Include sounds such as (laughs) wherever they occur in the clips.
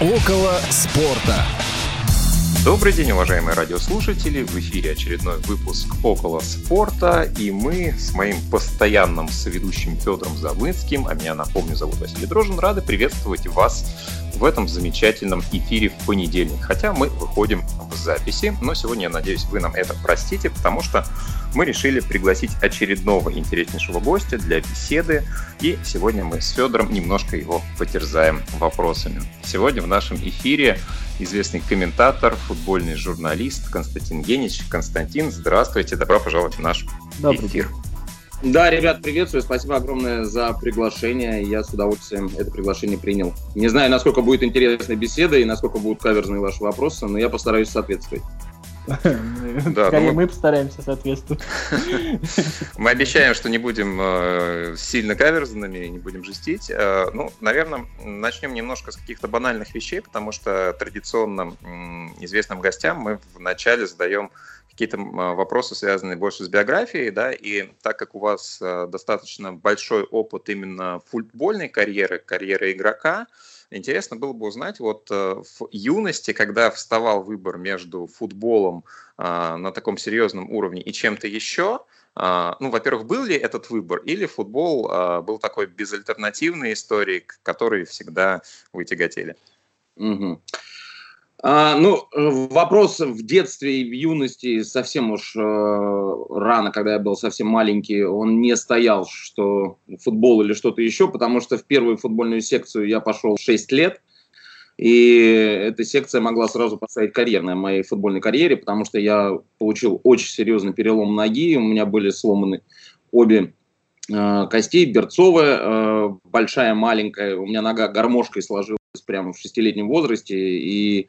Около спорта. Добрый день, уважаемые радиослушатели! В эфире очередной выпуск «Около спорта» и мы с моим постоянным соведущим Федором Завынским, а меня, напомню, зовут Василий Дрожин, рады приветствовать вас в этом замечательном эфире в понедельник. Хотя мы выходим в записи, но сегодня, я надеюсь, вы нам это простите, потому что мы решили пригласить очередного интереснейшего гостя для беседы, и сегодня мы с Федором немножко его потерзаем вопросами. Сегодня в нашем эфире известный комментатор, футбольный журналист Константин Генич. Константин, здравствуйте, добро пожаловать в наш Добрый эфир. День. Да, ребят, приветствую. Спасибо огромное за приглашение. Я с удовольствием это приглашение принял. Не знаю, насколько будет интересная беседа и насколько будут каверзные ваши вопросы, но я постараюсь соответствовать. (laughs) Да, Скорее, мы... мы постараемся соответствовать. (laughs) Мы обещаем, что не будем э, сильно каверзными, не будем жестить. Э, ну, наверное, начнем немножко с каких-то банальных вещей, потому что традиционно известным гостям мы вначале задаем какие-то вопросы, связанные больше с биографией, да, и так как у вас э, достаточно большой опыт именно футбольной карьеры, карьеры игрока, Интересно было бы узнать, вот э, в юности, когда вставал выбор между футболом а, на таком серьезном уровне и чем-то еще, а, ну, во-первых, был ли этот выбор, или футбол а, был такой безальтернативной историей, к которой всегда вы тяготели? Угу. А, ну, вопрос в детстве и в юности совсем уж э, рано, когда я был совсем маленький, он не стоял, что футбол или что-то еще, потому что в первую футбольную секцию я пошел в 6 лет, и эта секция могла сразу поставить карьер на моей футбольной карьере, потому что я получил очень серьезный перелом ноги, у меня были сломаны обе э, костей, берцовая, э, большая, маленькая, у меня нога гармошкой сложилась прямо в шестилетнем возрасте, и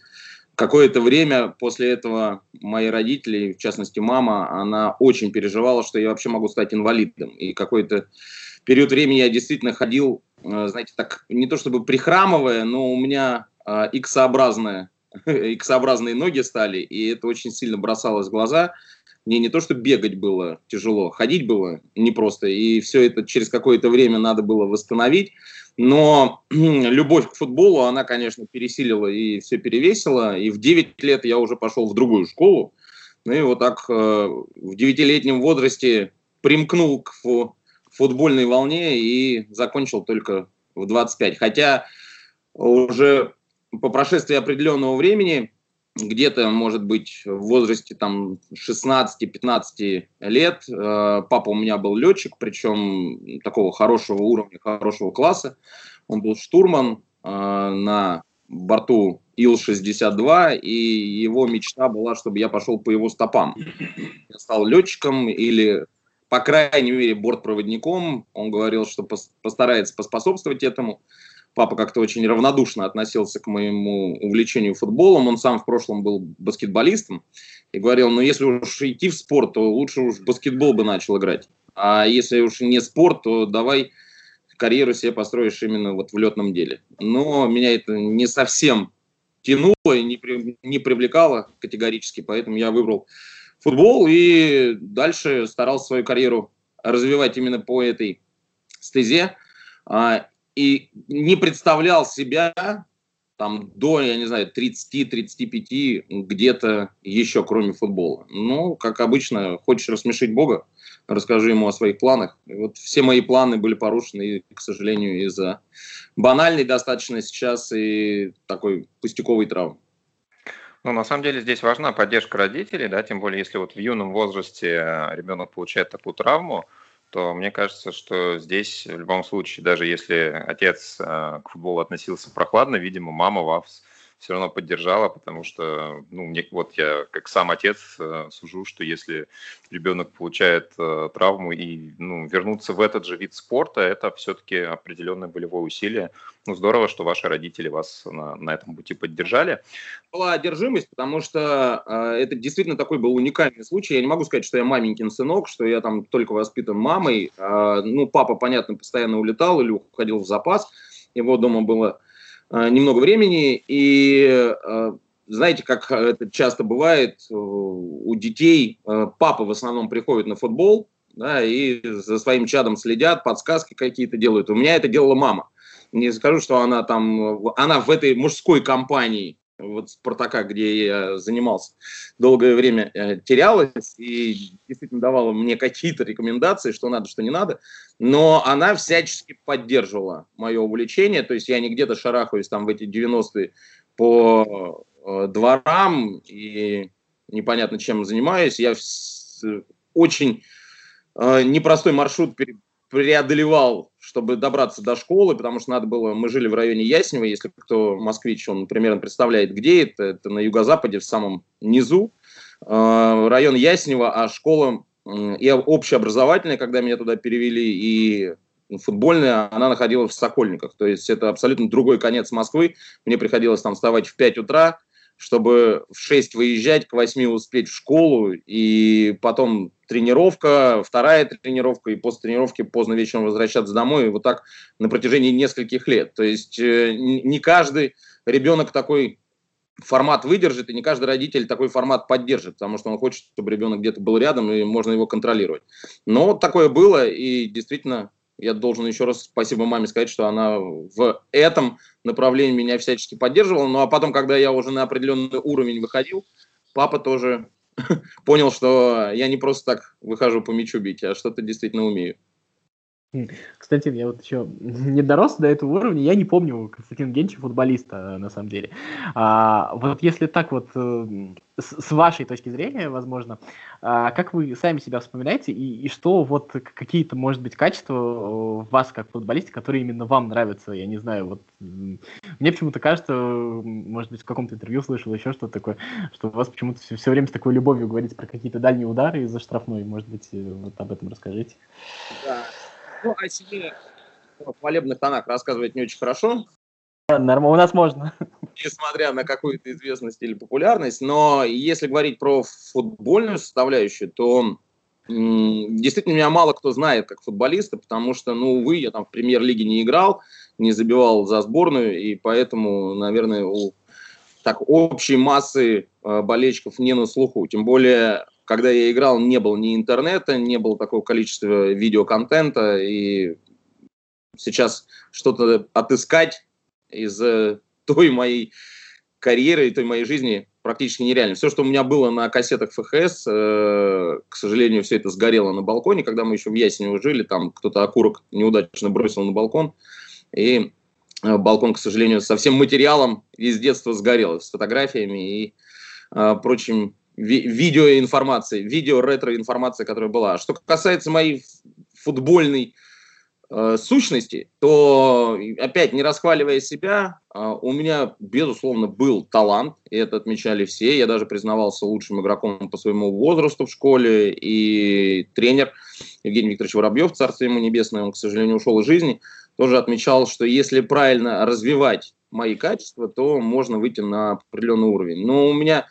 какое-то время после этого мои родители, в частности мама, она очень переживала, что я вообще могу стать инвалидом. И какой-то период времени я действительно ходил, э, знаете, так, не то чтобы прихрамывая, но у меня X-образные, (laughs) X-образные ноги стали, и это очень сильно бросалось в глаза. Мне не то, что бегать было тяжело, ходить было непросто, и все это через какое-то время надо было восстановить. Но (clears throat) любовь к футболу, она, конечно, пересилила и все перевесила. И в 9 лет я уже пошел в другую школу. Ну и вот так э, в девятилетнем возрасте примкнул к футбольной волне и закончил только в 25. Хотя уже по прошествии определенного времени где-то, может быть, в возрасте там 16-15 лет. Э, папа у меня был летчик, причем такого хорошего уровня, хорошего класса. Он был штурман э, на борту Ил-62, и его мечта была, чтобы я пошел по его стопам. Я стал летчиком или, по крайней мере, бортпроводником. Он говорил, что постарается поспособствовать этому папа как-то очень равнодушно относился к моему увлечению футболом. Он сам в прошлом был баскетболистом и говорил, ну если уж идти в спорт, то лучше уж баскетбол бы начал играть. А если уж не спорт, то давай карьеру себе построишь именно вот в летном деле. Но меня это не совсем тянуло и не, при, не привлекало категорически, поэтому я выбрал футбол и дальше старался свою карьеру развивать именно по этой стезе. А, и не представлял себя там до, я не знаю, 30-35 где-то еще, кроме футбола. Ну, как обычно, хочешь рассмешить Бога, расскажи ему о своих планах. И вот все мои планы были порушены, к сожалению, из-за банальной достаточно сейчас и такой пустяковой травмы. Ну, на самом деле здесь важна поддержка родителей, да, тем более если вот в юном возрасте ребенок получает такую травму, то мне кажется, что здесь в любом случае, даже если отец э, к футболу относился прохладно, видимо, мама вас все равно поддержала, потому что, ну, мне, вот я как сам отец э, сужу, что если ребенок получает э, травму и, ну, вернуться в этот же вид спорта, это все-таки определенное болевое усилие. Ну, здорово, что ваши родители вас на, на этом пути поддержали. Была одержимость, потому что э, это действительно такой был уникальный случай. Я не могу сказать, что я маменькин сынок, что я там только воспитан мамой. Э, ну, папа, понятно, постоянно улетал или уходил в запас. Его дома было немного времени, и э, знаете, как это часто бывает, э, у детей папа в основном приходит на футбол, да, и за своим чадом следят, подсказки какие-то делают. У меня это делала мама. не скажу, что она там, она в этой мужской компании вот Спартака, где я занимался долгое время, э, терялась и действительно давала мне какие-то рекомендации, что надо, что не надо, но она всячески поддерживала мое увлечение, то есть я не где-то шарахаюсь там в эти 90-е по э, дворам и непонятно чем занимаюсь, я очень э, непростой маршрут преодолевал чтобы добраться до школы, потому что надо было, мы жили в районе Яснева, если кто москвич, он примерно представляет, где это, это на юго-западе, в самом низу, э, район Яснева, а школа и общеобразовательная, когда меня туда перевели, и футбольная, она находилась в Сокольниках, то есть это абсолютно другой конец Москвы, мне приходилось там вставать в 5 утра, чтобы в 6 выезжать, к 8 успеть в школу, и потом тренировка, вторая тренировка, и после тренировки поздно вечером возвращаться домой, и вот так на протяжении нескольких лет. То есть э, не каждый ребенок такой формат выдержит, и не каждый родитель такой формат поддержит, потому что он хочет, чтобы ребенок где-то был рядом, и можно его контролировать. Но вот такое было, и действительно я должен еще раз спасибо маме сказать, что она в этом направлении меня всячески поддерживала. Ну а потом, когда я уже на определенный уровень выходил, папа тоже (laughs) понял, что я не просто так выхожу по мячу бить, а что-то действительно умею. Кстати, я вот еще (laughs) не дорос до этого уровня, я не помню Константина Генча футболиста, на самом деле. А, вот если так вот, э, с, вашей точки зрения, возможно, а, как вы сами себя вспоминаете, и, и что вот какие-то, может быть, качества в вас как футболисте, которые именно вам нравятся, я не знаю, вот мне почему-то кажется, может быть, в каком-то интервью слышал еще что-то такое, что у вас почему-то все, все время с такой любовью говорите про какие-то дальние удары из-за штрафной, может быть, э, вот об этом расскажите. Да. Ну, о себе в хвалебных тонах рассказывать не очень хорошо. Нормально, у нас можно. Несмотря на какую-то известность или популярность. Но если говорить про футбольную составляющую, то действительно меня мало кто знает как футболиста, потому что, ну, увы, я там в премьер-лиге не играл, не забивал за сборную, и поэтому, наверное, у так общей массы э, болельщиков не на слуху. Тем более когда я играл, не было ни интернета, не было такого количества видеоконтента, и сейчас что-то отыскать из той моей карьеры и той моей жизни практически нереально. Все, что у меня было на кассетах ФХС, э, к сожалению, все это сгорело на балконе, когда мы еще в Ясенево жили, там кто-то окурок неудачно бросил на балкон, и э, балкон, к сожалению, со всем материалом из детства сгорел, с фотографиями и э, прочим ви- видеоинформации, видео-ретро-информации, которая была. Что касается моей футбольной э, сущности, то, опять, не расхваливая себя, э, у меня, безусловно, был талант, и это отмечали все. Я даже признавался лучшим игроком по своему возрасту в школе, и тренер Евгений Викторович Воробьев, царство ему небесное, он, к сожалению, ушел из жизни, тоже отмечал, что если правильно развивать мои качества, то можно выйти на определенный уровень. Но у меня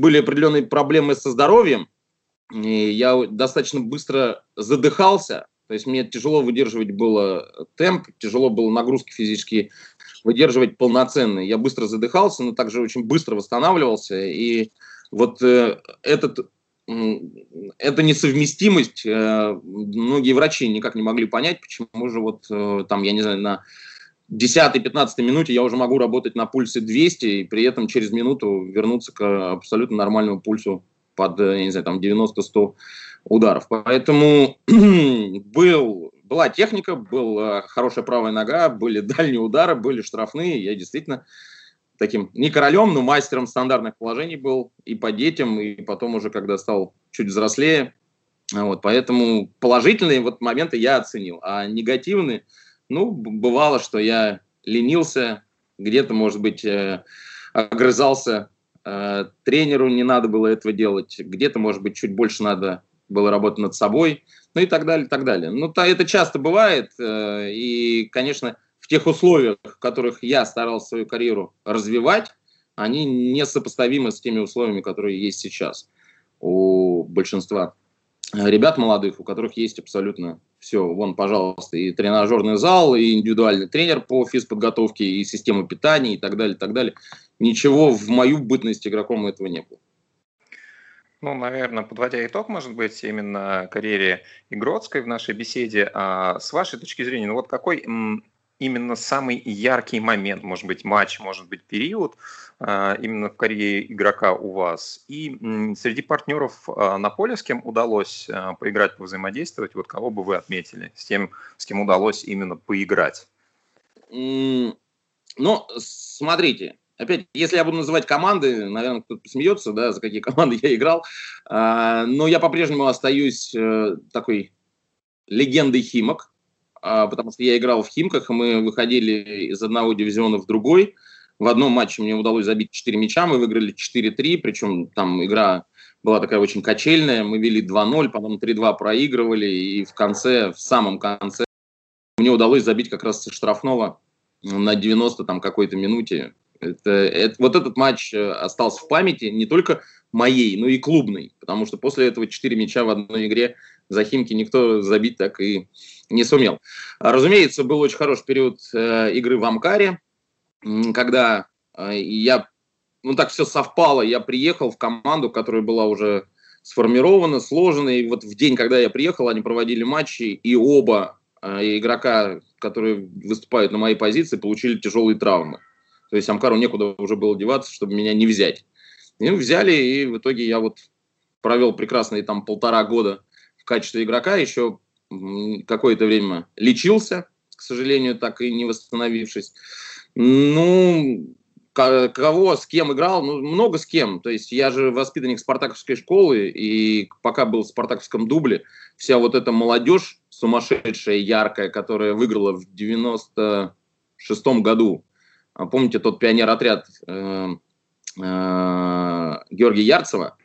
были определенные проблемы со здоровьем, и я достаточно быстро задыхался, то есть мне тяжело выдерживать было темп, тяжело было нагрузки физические выдерживать полноценные. Я быстро задыхался, но также очень быстро восстанавливался. И вот э, этот, э, эта несовместимость э, многие врачи никак не могли понять, почему же вот э, там, я не знаю, на 10-15 минуте я уже могу работать на пульсе 200 и при этом через минуту вернуться к абсолютно нормальному пульсу под, я не знаю, там 90-100 ударов. Поэтому (clears throat) был, была техника, была хорошая правая нога, были дальние удары, были штрафные. Я действительно таким не королем, но мастером стандартных положений был и по детям, и потом уже, когда стал чуть взрослее. Вот, поэтому положительные вот моменты я оценил, а негативные – ну, бывало, что я ленился, где-то, может быть, э, огрызался. Э, тренеру не надо было этого делать, где-то, может быть, чуть больше надо было работать над собой, ну и так далее, так далее. Ну, то, это часто бывает, э, и, конечно, в тех условиях, в которых я старался свою карьеру развивать, они несопоставимы с теми условиями, которые есть сейчас у большинства ребят молодых, у которых есть абсолютно все, вон, пожалуйста, и тренажерный зал, и индивидуальный тренер по физподготовке, и система питания, и так далее, и так далее. Ничего в мою бытность игроком этого не было. Ну, наверное, подводя итог, может быть, именно карьере Игродской в нашей беседе, а с вашей точки зрения, ну вот какой именно самый яркий момент, может быть, матч, может быть, период именно в карьере игрока у вас? И среди партнеров а, на поле, с кем удалось а, поиграть, повзаимодействовать, вот кого бы вы отметили, с тем, с кем удалось именно поиграть? Ну, смотрите, Опять, если я буду называть команды, наверное, кто-то посмеется, да, за какие команды я играл. но я по-прежнему остаюсь э, такой легендой Химок, потому что я играл в Химках, мы выходили из одного дивизиона в другой. В одном матче мне удалось забить 4 мяча, мы выиграли 4-3, причем там игра была такая очень качельная, мы вели 2-0, потом 3-2 проигрывали, и в конце, в самом конце, мне удалось забить как раз со штрафного на 90 там какой-то минуте. Это, это, вот этот матч э, остался в памяти не только моей, но и клубной, потому что после этого 4 мяча в одной игре за Химки никто забить так и не сумел. Разумеется, был очень хороший период э, игры в Амкаре, когда э, я, ну так все совпало, я приехал в команду, которая была уже сформирована, сложена, и вот в день, когда я приехал, они проводили матчи, и оба э, игрока, которые выступают на моей позиции, получили тяжелые травмы. То есть Амкару некуда уже было деваться, чтобы меня не взять. И взяли, и в итоге я вот провел прекрасные там полтора года в качестве игрока, еще какое-то время лечился, к сожалению, так и не восстановившись. Ну, кого, с кем играл, ну, много с кем. То есть я же воспитанник спартаковской школы, и пока был в спартаковском дубле, вся вот эта молодежь сумасшедшая, яркая, которая выиграла в 96-м году. А помните тот пионер-отряд э, э, Георгия Ярцева?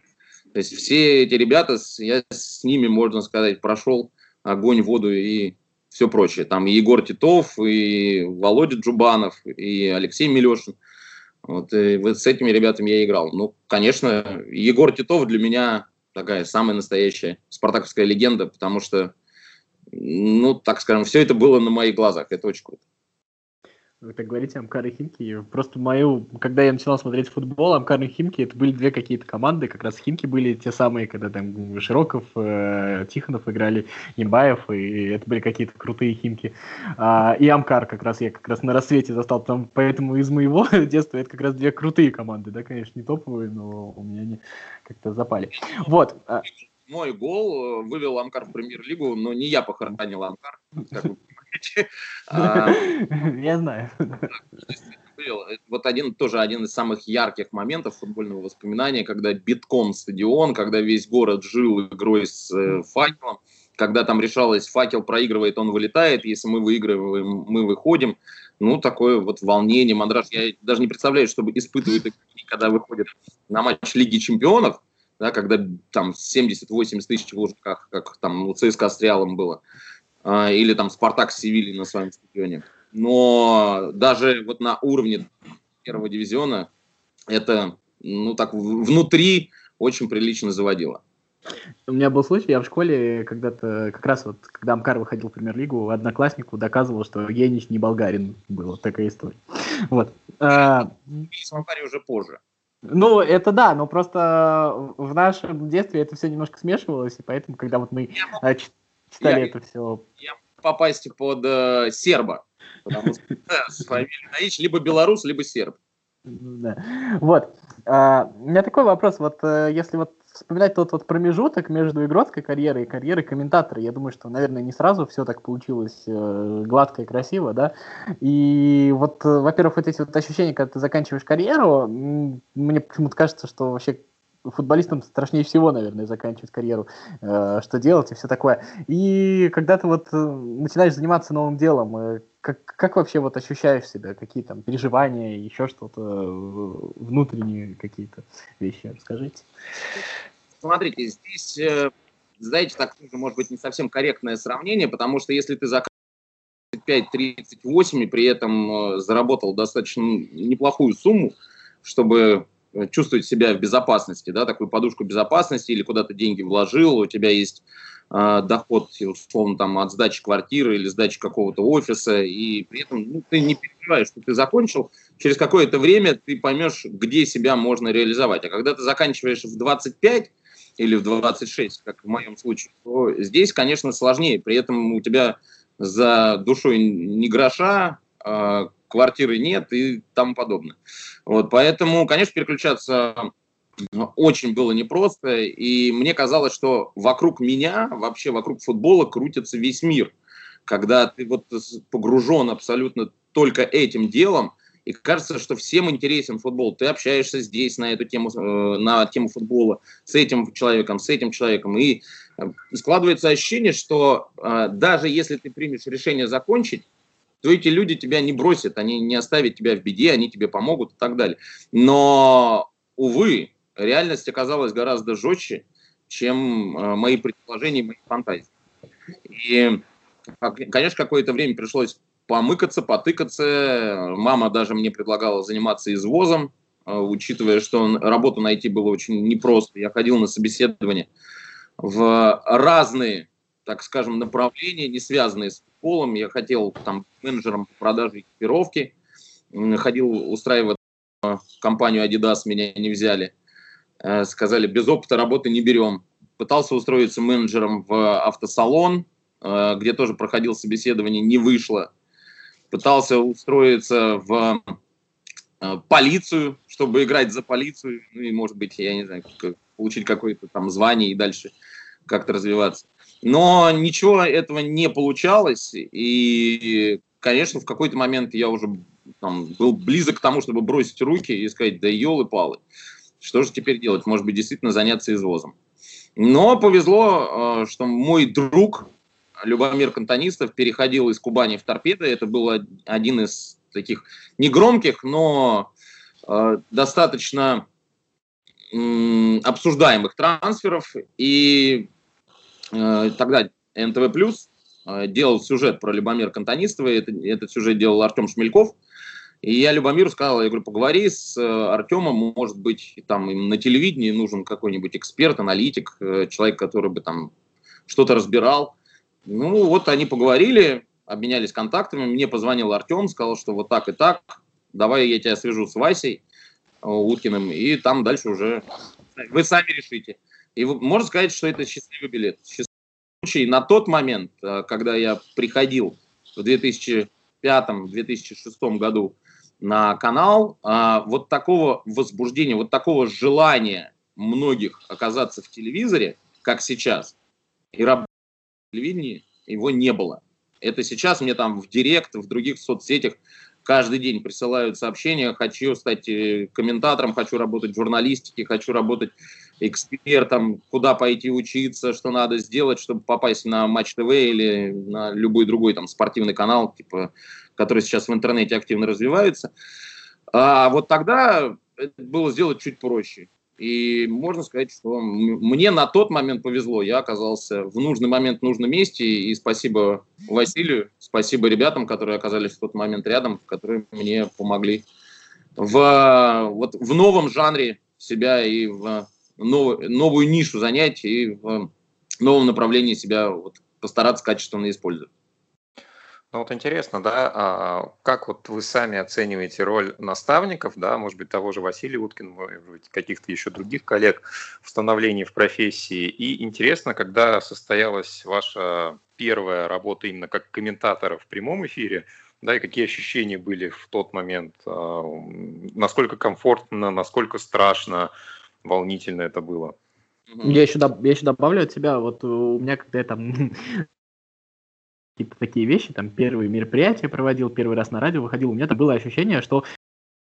То есть все эти ребята, я с ними, можно сказать, прошел огонь, воду и все прочее. Там и Егор Титов, и Володя Джубанов, и Алексей Милешин. Вот, и вот с этими ребятами я играл. Ну, конечно, Егор Титов для меня такая самая настоящая спартаковская легенда, потому что, ну, так скажем, все это было на моих глазах. Это очень круто. Вы так говорите, Амкар и Химки. Просто мою, когда я начинал смотреть футбол, Амкар и Химки, это были две какие-то команды. Как раз Химки были те самые, когда там Широков, э, Тихонов играли, Имбаев, и это были какие-то крутые Химки. А, и Амкар как раз я как раз на рассвете застал. Там, поэтому из моего (laughs) детства это как раз две крутые команды. Да, конечно, не топовые, но у меня они как-то запали. Вот. А мой гол э, вывел Амкар в премьер-лигу, но не я похоронил Амкар, как а, (laughs) я знаю. Вот один тоже один из самых ярких моментов футбольного воспоминания, когда битком стадион, когда весь город жил игрой с э, факелом, когда там решалось, факел проигрывает, он вылетает, если мы выигрываем, мы выходим. Ну, такое вот волнение, мандраж. Я даже не представляю, чтобы испытывают, когда выходят на матч Лиги Чемпионов, да, когда там 70-80 тысяч в Лужниках, как там у ЦСКА с Реалом было. А, или там Спартак Севильи на своем стадионе. Но даже вот на уровне первого дивизиона это, ну так, внутри очень прилично заводило. У меня был случай, я в школе когда-то, как раз вот, когда Амкар выходил в премьер-лигу, однокласснику доказывал, что Енич не болгарин. Была такая история. Вот. А, в Амкаре уже позже. Ну, это да, но просто в нашем детстве это все немножко смешивалось, и поэтому, когда вот мы читали я, это все. Я попасть под э, серба, потому что (laughs) фамилией Наич либо белорус, либо серб. Да. Вот. А, у меня такой вопрос. Вот э, если вот вспоминать тот вот промежуток между игротской карьерой и карьерой комментатора, я думаю, что, наверное, не сразу все так получилось э, гладко и красиво, да. И вот, э, во-первых, вот эти вот ощущения, когда ты заканчиваешь карьеру, мне почему-то кажется, что вообще футболистам страшнее всего, наверное, заканчивать карьеру, э, что делать и все такое. И когда ты вот э, начинаешь заниматься новым делом, э, как, как вообще вот ощущаешь себя, какие там переживания, еще что-то, э, внутренние какие-то вещи, расскажите. Смотрите, здесь, э, знаете, так может быть не совсем корректное сравнение, потому что если ты заканчиваешь 35-38 и при этом э, заработал достаточно неплохую сумму, чтобы чувствовать себя в безопасности, да, такую подушку безопасности или куда-то деньги вложил, у тебя есть э, доход, условно, там, от сдачи квартиры или сдачи какого-то офиса, и при этом ну, ты не переживаешь, что ты закончил, через какое-то время ты поймешь, где себя можно реализовать. А когда ты заканчиваешь в 25 или в 26, как в моем случае, то здесь, конечно, сложнее. При этом у тебя за душой ни гроша, э, квартиры нет и тому подобное. Вот, поэтому, конечно, переключаться очень было непросто, и мне казалось, что вокруг меня, вообще вокруг футбола крутится весь мир, когда ты вот погружен абсолютно только этим делом, и кажется, что всем интересен футбол. Ты общаешься здесь на эту тему, э, на тему футбола с этим человеком, с этим человеком, и э, складывается ощущение, что э, даже если ты примешь решение закончить, то эти люди тебя не бросят, они не оставят тебя в беде, они тебе помогут и так далее. Но, увы, реальность оказалась гораздо жестче, чем э, мои предположения, мои фантазии. И, конечно, какое-то время пришлось помыкаться, потыкаться. Мама даже мне предлагала заниматься извозом, э, учитывая, что работу найти было очень непросто. Я ходил на собеседование в разные, так скажем, направления, не связанные с футболом. Я хотел там менеджером по продаже экипировки, ходил устраивать э, компанию Adidas, меня не взяли. Э, сказали, без опыта работы не берем. Пытался устроиться менеджером в автосалон, э, где тоже проходил собеседование, не вышло. Пытался устроиться в полицию, чтобы играть за полицию, ну и, может быть, я не знаю, получить какое-то там звание и дальше как-то развиваться. Но ничего этого не получалось, и, конечно, в какой-то момент я уже там, был близок к тому, чтобы бросить руки и сказать, да елы-палы. Что же теперь делать? Может быть, действительно заняться извозом. Но повезло, э, что мой друг Любомир Кантонистов переходил из Кубани в Торпедо. Это был один из таких негромких, но э, достаточно обсуждаемых трансферов. И тогда НТВ Плюс делал сюжет про Любомира Кантонистова. Это, этот сюжет делал Артем Шмельков. И я Любомиру сказал, я говорю, поговори с э, Артемом, может быть, там им на телевидении нужен какой-нибудь эксперт, аналитик, э, человек, который бы там что-то разбирал. Ну, вот они поговорили, обменялись контактами, мне позвонил Артем, сказал, что вот так и так, давай я тебя свяжу с Васей э, Уткиным, и там дальше уже вы сами решите. И можно сказать, что это счастливый билет. Счастливый случай на тот момент, когда я приходил в 2005-2006 году на канал, а, вот такого возбуждения, вот такого желания многих оказаться в телевизоре, как сейчас, и работать в телевидении, его не было. Это сейчас мне там в директ, в других соцсетях каждый день присылают сообщения, хочу стать э, комментатором, хочу работать в журналистике, хочу работать экспертом, куда пойти учиться, что надо сделать, чтобы попасть на Матч ТВ или на любой другой там спортивный канал, типа которые сейчас в интернете активно развиваются. А вот тогда это было сделать чуть проще. И можно сказать, что мне на тот момент повезло. Я оказался в нужный момент в нужном месте. И спасибо Василию, спасибо ребятам, которые оказались в тот момент рядом, которые мне помогли в, вот, в новом жанре себя и в новую, новую нишу занять, и в новом направлении себя вот, постараться качественно использовать. Ну вот интересно, да, а как вот вы сами оцениваете роль наставников, да, может быть, того же Василия Уткина, может быть, каких-то еще других коллег в становлении в профессии. И интересно, когда состоялась ваша первая работа именно как комментатора в прямом эфире, да, и какие ощущения были в тот момент, а, насколько комфортно, насколько страшно, волнительно это было? Я еще, я еще добавлю от себя, вот у меня, когда я там какие-то (laughs) такие вещи, там первые мероприятия проводил, первый раз на радио выходил, у меня там было ощущение, что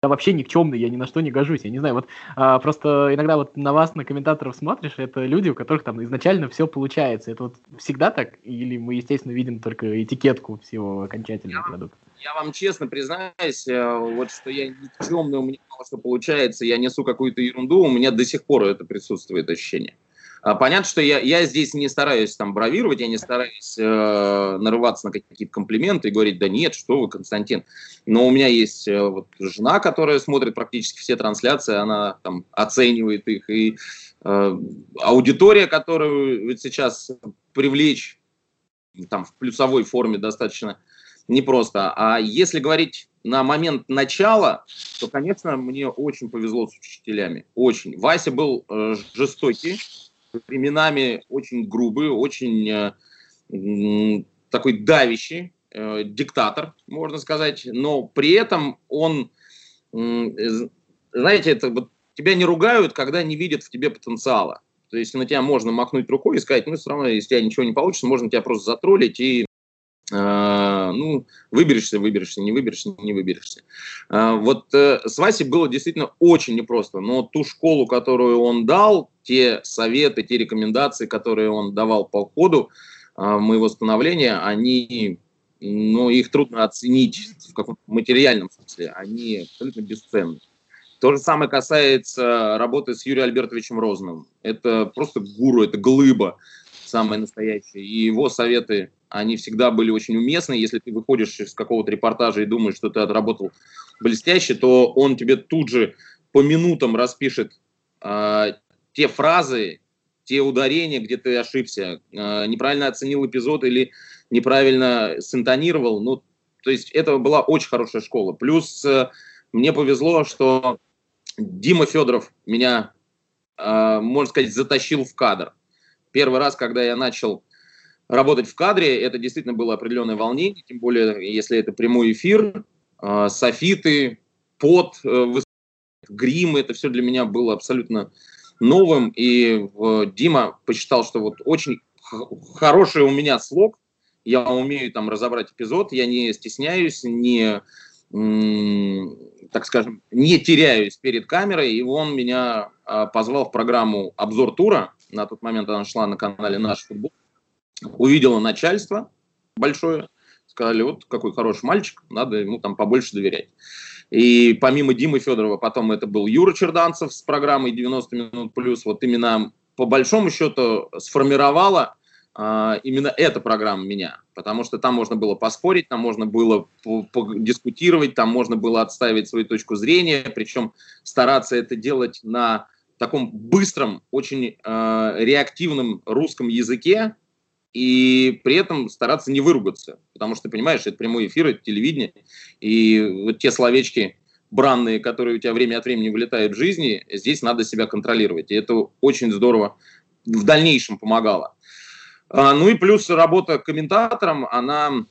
я вообще никчемный, я ни на что не гожусь. Я не знаю, вот а, просто иногда вот на вас, на комментаторов смотришь, это люди, у которых там изначально все получается. Это вот всегда так? Или мы, естественно, видим только этикетку всего окончательного продукта? Я вам честно признаюсь, э, вот что я никчемный, у меня мало что получается, я несу какую-то ерунду, у меня до сих пор это присутствует ощущение. А, понятно, что я, я здесь не стараюсь там бравировать, я не стараюсь э, нарываться на какие-то комплименты и говорить, да нет, что вы, Константин. Но у меня есть э, вот жена, которая смотрит практически все трансляции, она там оценивает их, и э, аудитория, которую сейчас привлечь там в плюсовой форме достаточно непросто. А если говорить на момент начала, то, конечно, мне очень повезло с учителями. Очень. Вася был э, жестокий, временами очень грубый, очень э, такой давящий. э, диктатор, можно сказать, но при этом он, э, знаете, это вот тебя не ругают, когда не видят в тебе потенциала. То есть на тебя можно махнуть рукой и сказать, ну, все равно, если у тебя ничего не получится, можно тебя просто затроллить и Uh, ну, выберешься, выберешься, не выберешься, не выберешься. Uh, вот uh, с Васей было действительно очень непросто, но ту школу, которую он дал, те советы, те рекомендации, которые он давал по ходу моего становления, они, ну, их трудно оценить в каком-то материальном смысле, они абсолютно бесценны. То же самое касается работы с Юрием Альбертовичем Розным. Это просто гуру, это глыба самая настоящая. И его советы они всегда были очень уместны. Если ты выходишь из какого-то репортажа и думаешь, что ты отработал блестяще, то он тебе тут же по минутам распишет э, те фразы, те ударения, где ты ошибся, э, неправильно оценил эпизод или неправильно синтонировал. Ну, то есть это была очень хорошая школа. Плюс э, мне повезло, что Дима Федоров меня, э, можно сказать, затащил в кадр. Первый раз, когда я начал работать в кадре, это действительно было определенное волнение, тем более, если это прямой эфир, э, софиты, пот, э, грим, это все для меня было абсолютно новым, и э, Дима посчитал, что вот очень хороший у меня слог, я умею там разобрать эпизод, я не стесняюсь, не, так скажем, не теряюсь перед камерой, и он меня э, позвал в программу «Обзор тура», на тот момент она шла на канале «Наш футбол», увидела начальство большое, сказали, вот какой хороший мальчик, надо ему там побольше доверять. И помимо Димы Федорова, потом это был Юра Черданцев с программой 90 минут плюс. Вот именно по большому счету сформировала а, именно эта программа меня. Потому что там можно было поспорить, там можно было дискутировать, там можно было отставить свою точку зрения, причем стараться это делать на таком быстром, очень э, реактивном русском языке, и при этом стараться не выругаться, потому что, понимаешь, это прямой эфир, это телевидение, и вот те словечки бранные, которые у тебя время от времени вылетают в жизни, здесь надо себя контролировать, и это очень здорово в дальнейшем помогало. А, ну и плюс работа комментатором, она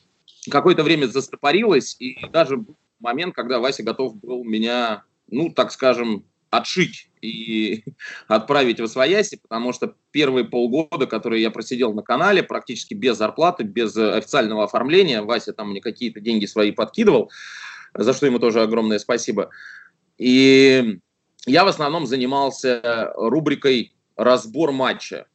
какое-то время застопорилась, и даже момент, когда Вася готов был меня, ну, так скажем, отшить и (laughs) отправить в Освояси, потому что первые полгода, которые я просидел на канале, практически без зарплаты, без официального оформления, Вася там мне какие-то деньги свои подкидывал, за что ему тоже огромное спасибо. И я в основном занимался рубрикой «Разбор матча»,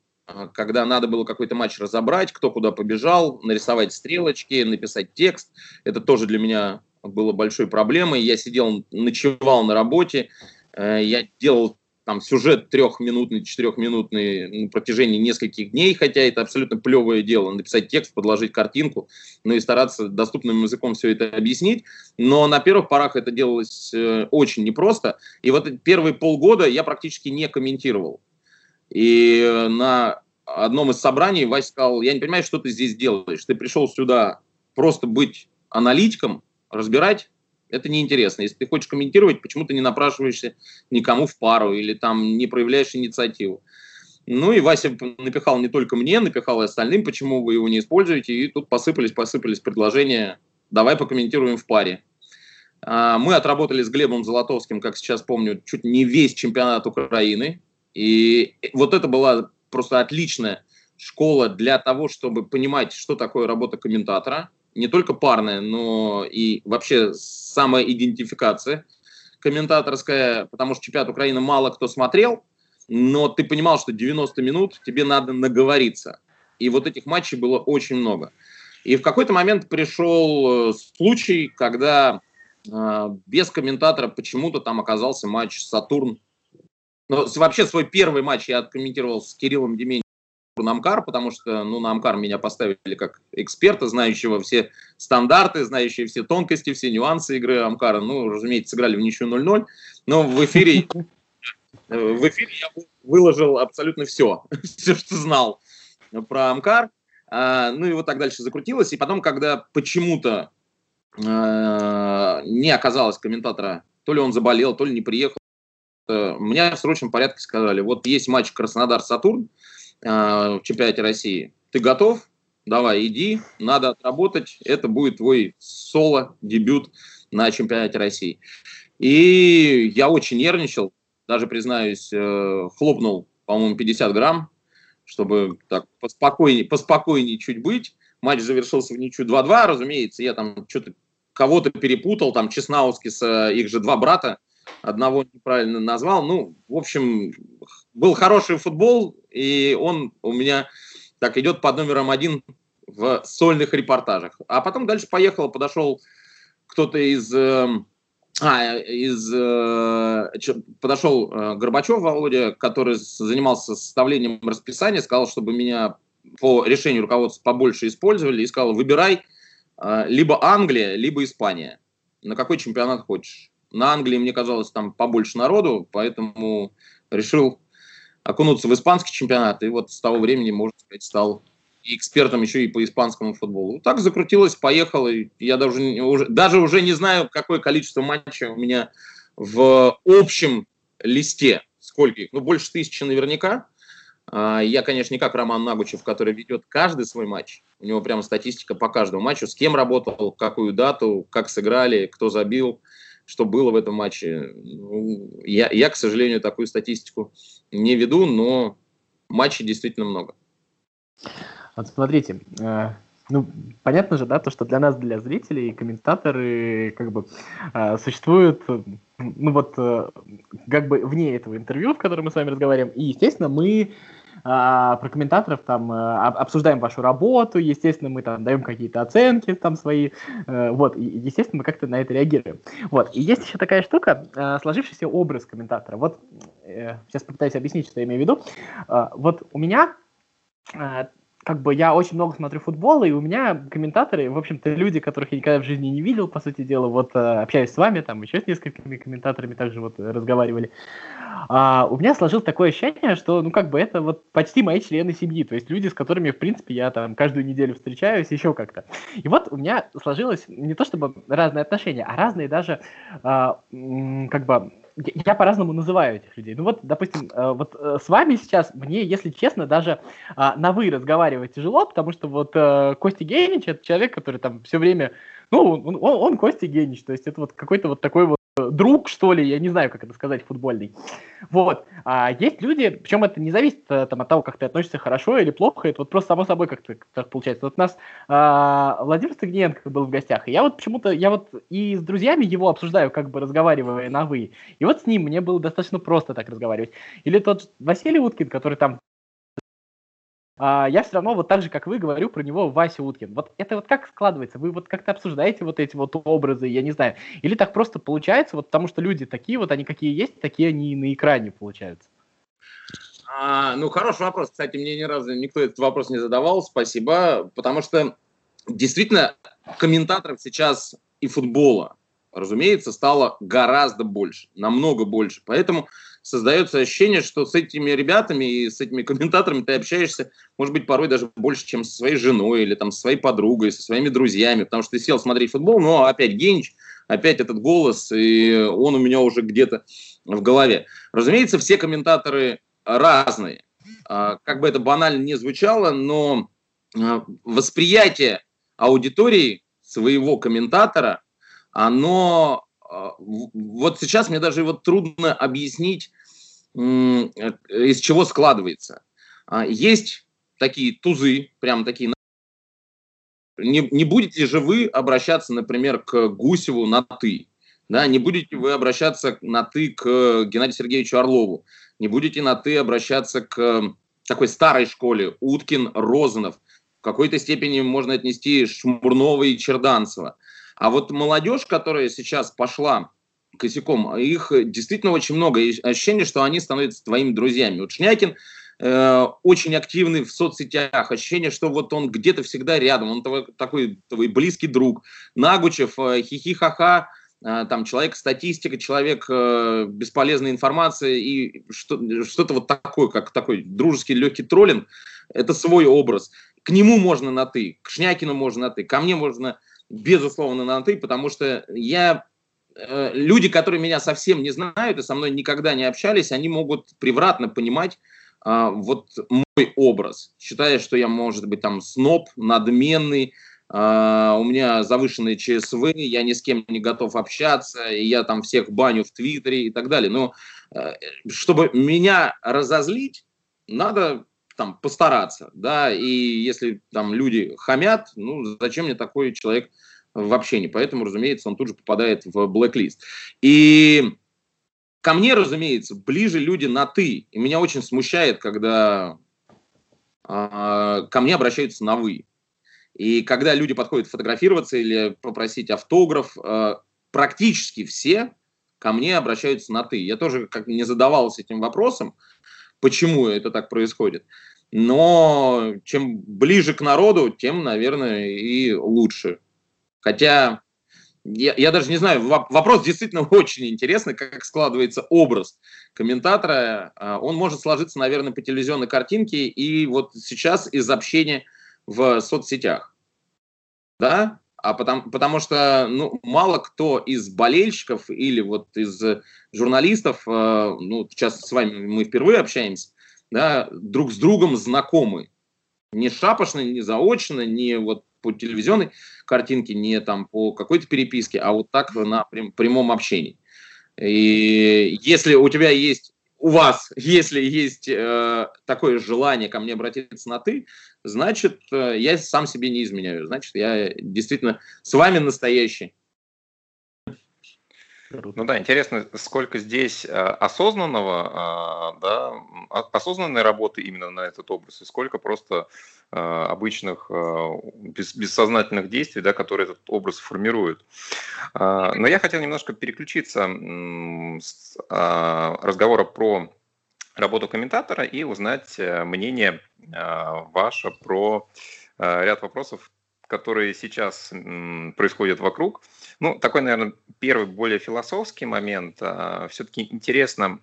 когда надо было какой-то матч разобрать, кто куда побежал, нарисовать стрелочки, написать текст. Это тоже для меня было большой проблемой. Я сидел, ночевал на работе, Э, я делал там сюжет трехминутный, четырехминутный на протяжении нескольких дней, хотя это абсолютно плевое дело, написать текст, подложить картинку, ну и стараться доступным языком все это объяснить. Но на первых порах это делалось э, очень непросто. И вот первые полгода я практически не комментировал. И на одном из собраний Вася сказал, я не понимаю, что ты здесь делаешь. Ты пришел сюда просто быть аналитиком, разбирать это неинтересно. Если ты хочешь комментировать, почему ты не напрашиваешься никому в пару или там не проявляешь инициативу. Ну и Вася напихал не только мне, напихал и остальным, почему вы его не используете. И тут посыпались, посыпались предложения, давай покомментируем в паре. А, мы отработали с Глебом Золотовским, как сейчас помню, чуть не весь чемпионат Украины. И вот это была просто отличная школа для того, чтобы понимать, что такое работа комментатора – не только парная, но и вообще самоидентификация комментаторская, потому что чемпионат Украины мало кто смотрел, но ты понимал, что 90 минут тебе надо наговориться. И вот этих матчей было очень много. И в какой-то момент пришел э, случай, когда э, без комментатора почему-то там оказался матч Сатурн. Но вообще свой первый матч я откомментировал с Кириллом Дементьевым на Амкар, потому что ну, на Амкар меня поставили как эксперта, знающего все стандарты, знающие все тонкости, все нюансы игры Амкара. Ну, разумеется, сыграли в ничью 0-0, но в эфире, в эфире я выложил абсолютно все, (laughs) все, что знал про Амкар. А, ну и вот так дальше закрутилось. И потом, когда почему-то а, не оказалось комментатора, то ли он заболел, то ли не приехал, э, мне в срочном порядке сказали, вот есть матч Краснодар-Сатурн, в чемпионате России. Ты готов? давай, иди, надо отработать, это будет твой соло-дебют на чемпионате России. И я очень нервничал, даже, признаюсь, э, хлопнул, по-моему, 50 грамм, чтобы так поспокойнее, поспокойнее чуть быть. Матч завершился в ничью 2-2, разумеется, я там что-то кого-то перепутал, там Чеснаускис, их же два брата, одного неправильно назвал. Ну, в общем, был хороший футбол, и он у меня так идет под номером один в сольных репортажах. А потом дальше поехал, подошел кто-то из... Э, а, из, э, подошел э, Горбачев Володя, который занимался составлением расписания, сказал, чтобы меня по решению руководства побольше использовали, и сказал, выбирай а, либо Англия, либо Испания. На какой чемпионат хочешь? На Англии мне казалось там побольше народу, поэтому решил окунуться в испанский чемпионат. И вот с того времени, можно сказать, стал и экспертом еще и по испанскому футболу. Так закрутилось, поехал. И я даже уже, даже уже не знаю, какое количество матчей у меня в общем листе. Сколько их? Ну, больше тысячи наверняка. А, я, конечно, не как Роман Нагучев, который ведет каждый свой матч. У него прямо статистика по каждому матчу, с кем работал, какую дату, как сыграли, кто забил, что было в этом матче. Ну, я, я, к сожалению, такую статистику не веду, но матчей действительно много. Вот смотрите, э, ну, понятно же, да, то, что для нас, для зрителей, комментаторы, как бы, э, существуют, ну вот, э, как бы вне этого интервью, в котором мы с вами разговариваем, и, естественно, мы а, про комментаторов там а, обсуждаем вашу работу, естественно, мы там даем какие-то оценки там свои, а, вот, и, естественно, мы как-то на это реагируем. Вот, и есть еще такая штука, а, сложившийся образ комментатора. Вот, э, сейчас попытаюсь объяснить, что я имею в виду. Вот у меня как бы я очень много смотрю футбола, и у меня комментаторы, в общем-то, люди, которых я никогда в жизни не видел, по сути дела, вот э, общаюсь с вами, там еще с несколькими комментаторами также вот разговаривали. А, у меня сложилось такое ощущение, что, ну, как бы это вот почти мои члены семьи, то есть люди, с которыми, в принципе, я там каждую неделю встречаюсь, еще как-то. И вот у меня сложилось не то чтобы разные отношения, а разные даже, а, как бы, я по-разному называю этих людей. Ну вот, допустим, э, вот э, с вами сейчас мне, если честно, даже а, на вы разговаривать тяжело, потому что вот э, Костя Генич это человек, который там все время, ну, он, он, он Костя Генич, то есть это вот какой-то вот такой вот друг, что ли, я не знаю, как это сказать, футбольный. Вот. А есть люди, причем это не зависит там, от того, как ты относишься хорошо или плохо, это вот просто само собой как-то так получается. Вот у нас а, Владимир Стагниенко был в гостях, и я вот почему-то, я вот и с друзьями его обсуждаю, как бы разговаривая на «вы», и вот с ним мне было достаточно просто так разговаривать. Или тот Василий Уткин, который там я все равно вот так же, как вы, говорю про него Вася Уткин. Вот это вот как складывается? Вы вот как-то обсуждаете вот эти вот образы, я не знаю. Или так просто получается, вот потому что люди такие вот, они какие есть, такие они и на экране получаются? А, ну, хороший вопрос. Кстати, мне ни разу никто этот вопрос не задавал. Спасибо. Потому что действительно комментаторов сейчас и футбола, разумеется, стало гораздо больше, намного больше. Поэтому создается ощущение, что с этими ребятами и с этими комментаторами ты общаешься, может быть, порой даже больше, чем со своей женой или там со своей подругой, со своими друзьями, потому что ты сел смотреть футбол, но опять Генич, опять этот голос, и он у меня уже где-то в голове. Разумеется, все комментаторы разные. А, как бы это банально не звучало, но а, восприятие аудитории своего комментатора, оно вот сейчас мне даже вот трудно объяснить, из чего складывается. А, есть такие тузы, прям такие. Не, не будете же вы обращаться, например, к Гусеву на «ты», да, не будете вы обращаться на «ты» к Геннадию Сергеевичу Орлову, не будете на «ты» обращаться к такой старой школе Уткин, Розанов, в какой-то степени можно отнести Шмурнова и Черданцева – а вот молодежь, которая сейчас пошла косяком, их действительно очень много. И ощущение, что они становятся твоими друзьями. Вот Шнякин э, очень активный в соцсетях. Ощущение, что вот он где-то всегда рядом. Он твой, такой твой близкий друг. Нагучев, э, хихи-ха-ха, э, там человек статистика, человек э, бесполезной информации и что, что-то вот такое, как такой дружеский легкий троллинг. Это свой образ. К нему можно на «ты», к Шнякину можно на «ты», ко мне можно безусловно, на «ты», потому что я э, люди, которые меня совсем не знают и со мной никогда не общались, они могут превратно понимать а, вот мой образ, считая, что я, может быть, там сноб, надменный, а, у меня завышенные ЧСВ, я ни с кем не готов общаться, и я там всех баню в Твиттере и так далее. Но э, чтобы меня разозлить, надо там постараться, да, и если там люди хамят, ну, зачем мне такой человек в общении? Поэтому, разумеется, он тут же попадает в блэк-лист. И ко мне, разумеется, ближе люди на «ты», и меня очень смущает, когда э, ко мне обращаются на «вы». И когда люди подходят фотографироваться или попросить автограф, э, практически все ко мне обращаются на «ты». Я тоже как не задавался этим вопросом, почему это так происходит. Но чем ближе к народу, тем, наверное, и лучше. Хотя я, я даже не знаю, вопрос действительно (laughs) очень интересный, как складывается образ комментатора. А, он может сложиться, наверное, по телевизионной картинке и вот сейчас из общения в соцсетях. Да? А потому, потому что ну, мало кто из болельщиков или вот из журналистов, э, ну, сейчас с вами мы впервые общаемся, да, друг с другом знакомы. Не шапошно, не заочно, не вот по телевизионной картинке, не там по какой-то переписке, а вот так на прям, прямом общении. И если у тебя есть, у вас, (laughs) если есть э, такое желание ко мне обратиться на ты, значит, э, я сам себе не изменяю. Значит, я действительно с вами настоящий. Ну да, интересно, сколько здесь э, осознанного, э, да, осознанной работы именно на этот образ, и сколько просто э, обычных бес, бессознательных действий, да, которые этот образ формируют. Но я хотел немножко переключиться с разговора про работу комментатора и узнать мнение ваше про ряд вопросов, которые сейчас происходят вокруг. Ну, такой, наверное, первый более философский момент. А, Все-таки интересно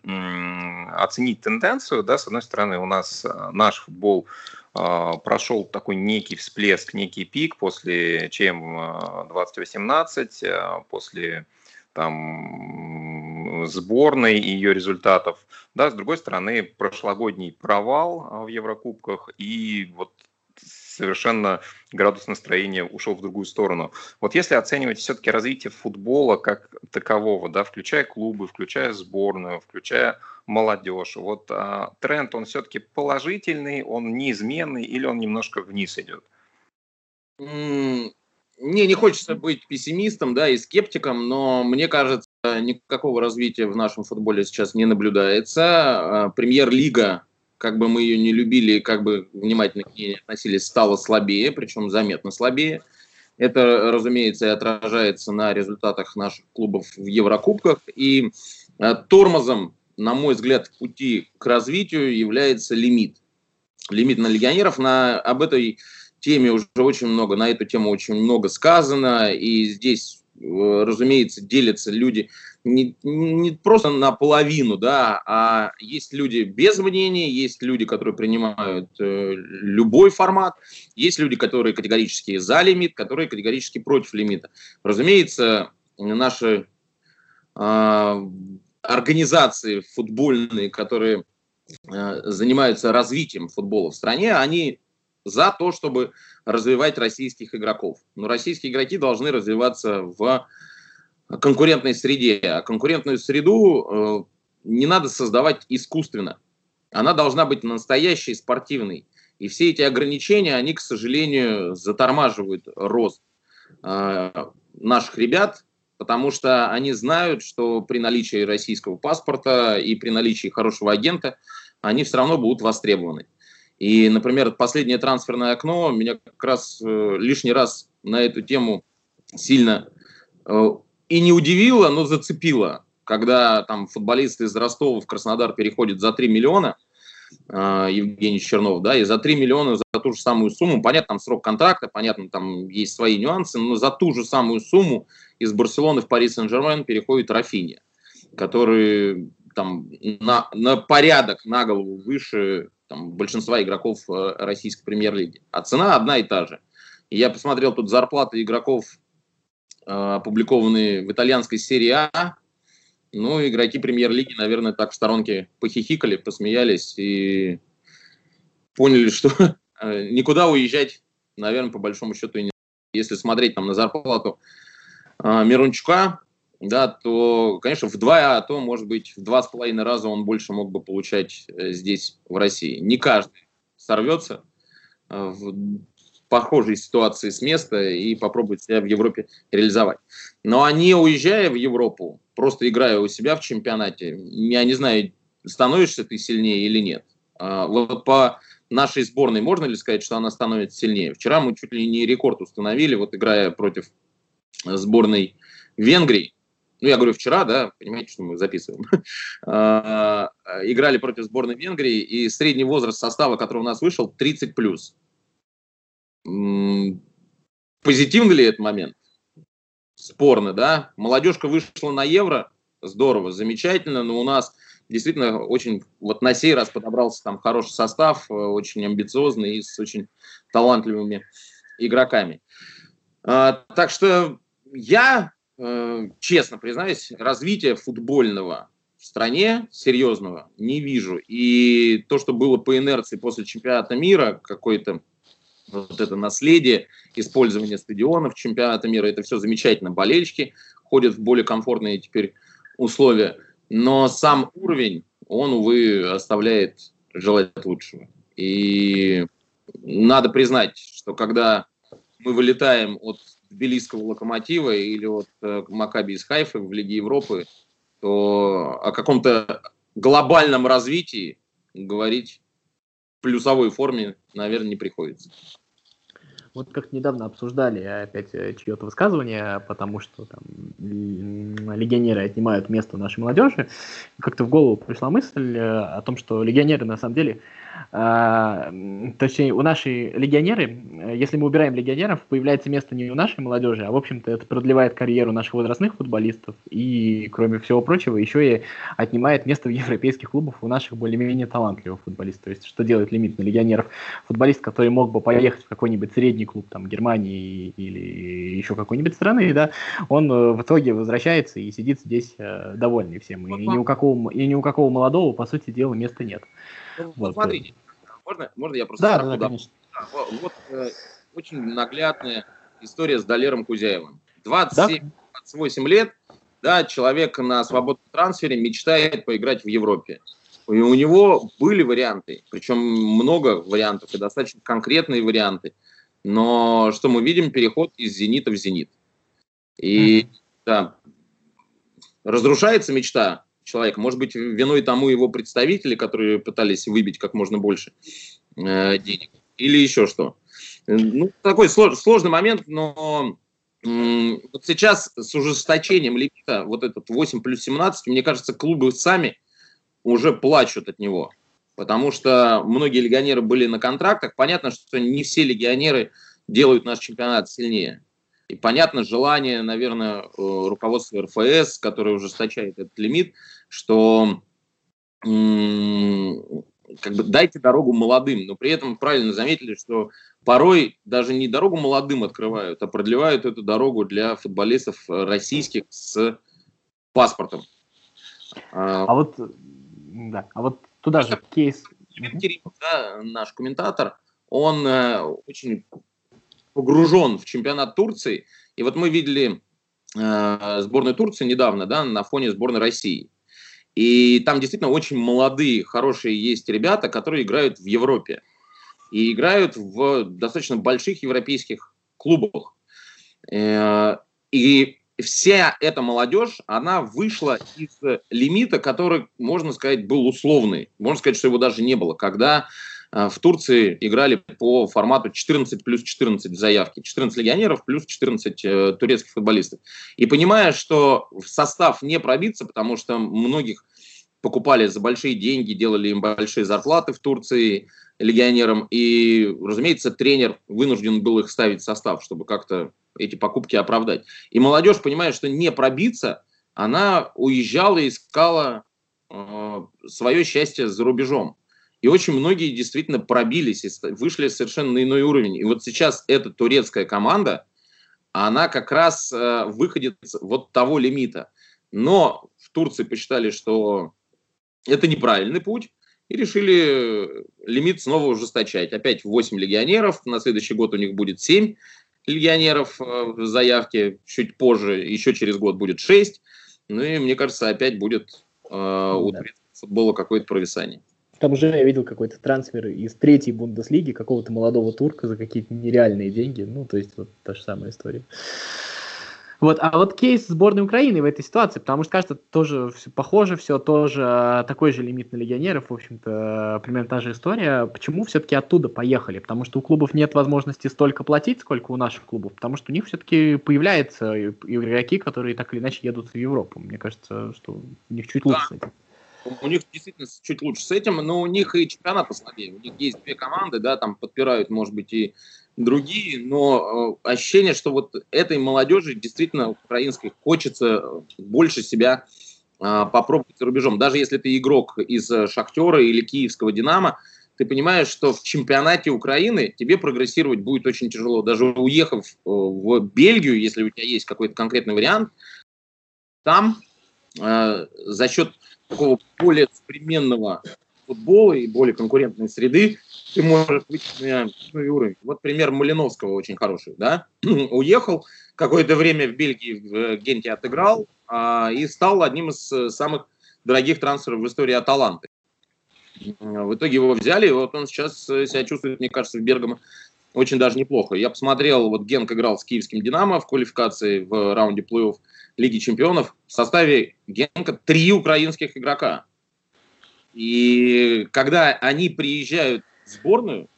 оценить тенденцию. Да? С одной стороны, у нас а, наш футбол а, прошел такой некий всплеск, некий пик после ЧМ 2018, после там, сборной и ее результатов. Да, с другой стороны, прошлогодний провал в Еврокубках и вот совершенно градус настроения ушел в другую сторону. Вот если оценивать все-таки развитие футбола как такового, да, включая клубы, включая сборную, включая молодежь, вот а, тренд, он все-таки положительный, он неизменный или он немножко вниз идет? Не, не хочется быть пессимистом, да, и скептиком, но мне кажется, никакого развития в нашем футболе сейчас не наблюдается. А, премьер-лига как бы мы ее не любили, как бы внимательно к ней относились, стала слабее, причем заметно слабее. Это, разумеется, и отражается на результатах наших клубов в Еврокубках. И э, тормозом, на мой взгляд, пути к развитию является лимит. Лимит на легионеров. На, об этой теме уже очень много, на эту тему очень много сказано. И здесь, э, разумеется, делятся люди не, не просто наполовину, да, а есть люди без мнения, есть люди, которые принимают э, любой формат, есть люди, которые категорически за лимит, которые категорически против лимита. Разумеется, наши э, организации футбольные, которые э, занимаются развитием футбола в стране, они за то, чтобы развивать российских игроков. Но российские игроки должны развиваться в конкурентной среде. А конкурентную среду э, не надо создавать искусственно. Она должна быть настоящей, спортивной. И все эти ограничения, они, к сожалению, затормаживают рост э, наших ребят, потому что они знают, что при наличии российского паспорта и при наличии хорошего агента они все равно будут востребованы. И, например, последнее трансферное окно меня как раз э, лишний раз на эту тему сильно и не удивило, но зацепило, когда там футболист из Ростова в Краснодар переходит за 3 миллиона, э, Евгений Чернов, да, и за 3 миллиона за ту же самую сумму, понятно, там срок контракта, понятно, там есть свои нюансы, но за ту же самую сумму из Барселоны в Пари Сен-Жермен переходит Рафиня, который там на, на порядок, на голову выше там, большинства игроков э, российской премьер-лиги. А цена одна и та же. И я посмотрел тут зарплаты игроков опубликованные в итальянской серии А. Ну, игроки премьер-лиги, наверное, так в сторонке похихикали, посмеялись и поняли, что (laughs) никуда уезжать, наверное, по большому счету, не если смотреть там на зарплату Мирончука, да, то, конечно, в два, а то, может быть, в два с половиной раза он больше мог бы получать э, здесь, в России. Не каждый сорвется э, похожей ситуации с места и попробует себя в Европе реализовать. Но они, уезжая в Европу, просто играя у себя в чемпионате, я не знаю, становишься ты сильнее или нет. А, вот по нашей сборной можно ли сказать, что она становится сильнее? Вчера мы чуть ли не рекорд установили, вот играя против сборной Венгрии, ну, я говорю вчера, да, понимаете, что мы записываем, (laughs) а, играли против сборной Венгрии, и средний возраст состава, который у нас вышел, 30 плюс. Позитивный ли этот момент? Спорно, да. Молодежка вышла на Евро, здорово, замечательно, но у нас действительно очень, вот на сей раз подобрался там хороший состав, э, очень амбициозный и с очень талантливыми игроками. А, так что я Э, честно признаюсь, развития футбольного в стране серьезного не вижу. И то, что было по инерции после чемпионата мира, какое-то вот это наследие использования стадионов чемпионата мира, это все замечательно. Болельщики ходят в более комфортные теперь условия. Но сам уровень, он, увы, оставляет желать лучшего. И надо признать, что когда мы вылетаем от тбилисского локомотива или вот э, Макаби из Хайфы в Лиге Европы, то о каком-то глобальном развитии говорить плюсовой форме, наверное, не приходится. Вот как недавно обсуждали опять э, чье-то высказывание, потому что там легионеры отнимают место нашей молодежи. Как-то в голову пришла мысль э, о том, что легионеры на самом деле точнее, у нашей легионеры, если мы убираем легионеров, появляется место не у нашей молодежи, а, в общем-то, это продлевает карьеру наших возрастных футболистов и, кроме всего прочего, еще и отнимает место в европейских клубах у наших более-менее талантливых футболистов. То есть, что делает лимит на легионеров? Футболист, который мог бы поехать в какой-нибудь средний клуб, там, Германии или еще какой-нибудь страны, да, он э, в итоге возвращается и сидит здесь э, довольный всем. И ни у какого, и ни у какого молодого, по сути дела, места нет. Ну, вот, смотрите, можно, можно я просто... Да, да, да, конечно. Да, вот, вот э, очень наглядная история с Далером Кузяевым. 27-28 да? лет, да, человек на свободном трансфере мечтает поиграть в Европе. И у него были варианты, причем много вариантов и достаточно конкретные варианты. Но что мы видим? Переход из «Зенита» в «Зенит». И mm-hmm. да, разрушается мечта человека. Может быть, виной тому его представители, которые пытались выбить как можно больше э, денег. Или еще что. Ну, такой слож, сложный момент, но э, вот сейчас с ужесточением лимита, вот этот 8 плюс 17, мне кажется, клубы сами уже плачут от него. Потому что многие легионеры были на контрактах. Понятно, что не все легионеры делают наш чемпионат сильнее. И понятно желание, наверное, э, руководства РФС, которое ужесточает этот лимит, что как бы дайте дорогу молодым, но при этом правильно заметили, что порой даже не дорогу молодым открывают, а продлевают эту дорогу для футболистов российских с паспортом. А, а вот, да, а вот туда же кейс. Кирилл, да, наш комментатор, он э, очень погружен в чемпионат Турции. И вот мы видели э, сборную Турции недавно, да, на фоне сборной России. И там действительно очень молодые, хорошие есть ребята, которые играют в Европе. И играют в достаточно больших европейских клубах. Э, и вся эта молодежь, она вышла из лимита, который, можно сказать, был условный. Можно сказать, что его даже не было. Когда в Турции играли по формату 14 плюс 14 заявки. 14 легионеров плюс 14 э, турецких футболистов. И понимая, что в состав не пробиться, потому что многих покупали за большие деньги, делали им большие зарплаты в Турции легионерам. И, разумеется, тренер вынужден был их ставить в состав, чтобы как-то эти покупки оправдать. И молодежь, понимая, что не пробиться, она уезжала и искала э, свое счастье за рубежом. И очень многие действительно пробились и вышли совершенно на иной уровень. И вот сейчас эта турецкая команда, она как раз э, выходит вот того лимита. Но в Турции посчитали, что это неправильный путь, и решили лимит снова ужесточать. Опять 8 легионеров, на следующий год у них будет 7 легионеров в заявке, чуть позже, еще через год будет 6. Ну и мне кажется, опять будет э, у да. футбола какое-то провисание. Там уже я видел какой-то трансфер из третьей Бундеслиги, какого-то молодого турка за какие-то нереальные деньги. Ну, то есть вот та же самая история. Вот, а вот кейс сборной Украины в этой ситуации, потому что кажется, тоже все похоже, все тоже а, такой же лимит на легионеров, в общем-то, примерно та же история. Почему все-таки оттуда поехали? Потому что у клубов нет возможности столько платить, сколько у наших клубов, потому что у них все-таки появляются игроки, которые так или иначе едут в Европу. Мне кажется, что у них чуть лучше да. с этим. У них действительно чуть лучше с этим, но у них и чемпионат послабее. У них есть две команды, да, там подпирают, может быть, и другие, но э, ощущение, что вот этой молодежи действительно украинской хочется больше себя а, попробовать за рубежом. Даже если ты игрок из Шахтера или Киевского Динамо, ты понимаешь, что в чемпионате Украины тебе прогрессировать будет очень тяжело. Даже уехав э, в Бельгию, если у тебя есть какой-то конкретный вариант, там э, за счет такого более современного футбола и более конкурентной среды ты можешь выйти на новый уровень. Вот пример Малиновского очень хороший, да? (clears throat) Уехал, какое-то время в Бельгии в Генте отыграл а, и стал одним из э, самых дорогих трансферов в истории Аталанты. В итоге его взяли, и вот он сейчас э, себя чувствует, мне кажется, в Бергамо очень даже неплохо. Я посмотрел, вот Генк играл с киевским «Динамо» в квалификации в раунде плей-офф Лиги чемпионов. В составе Генка три украинских игрока. И когда они приезжают в сборную,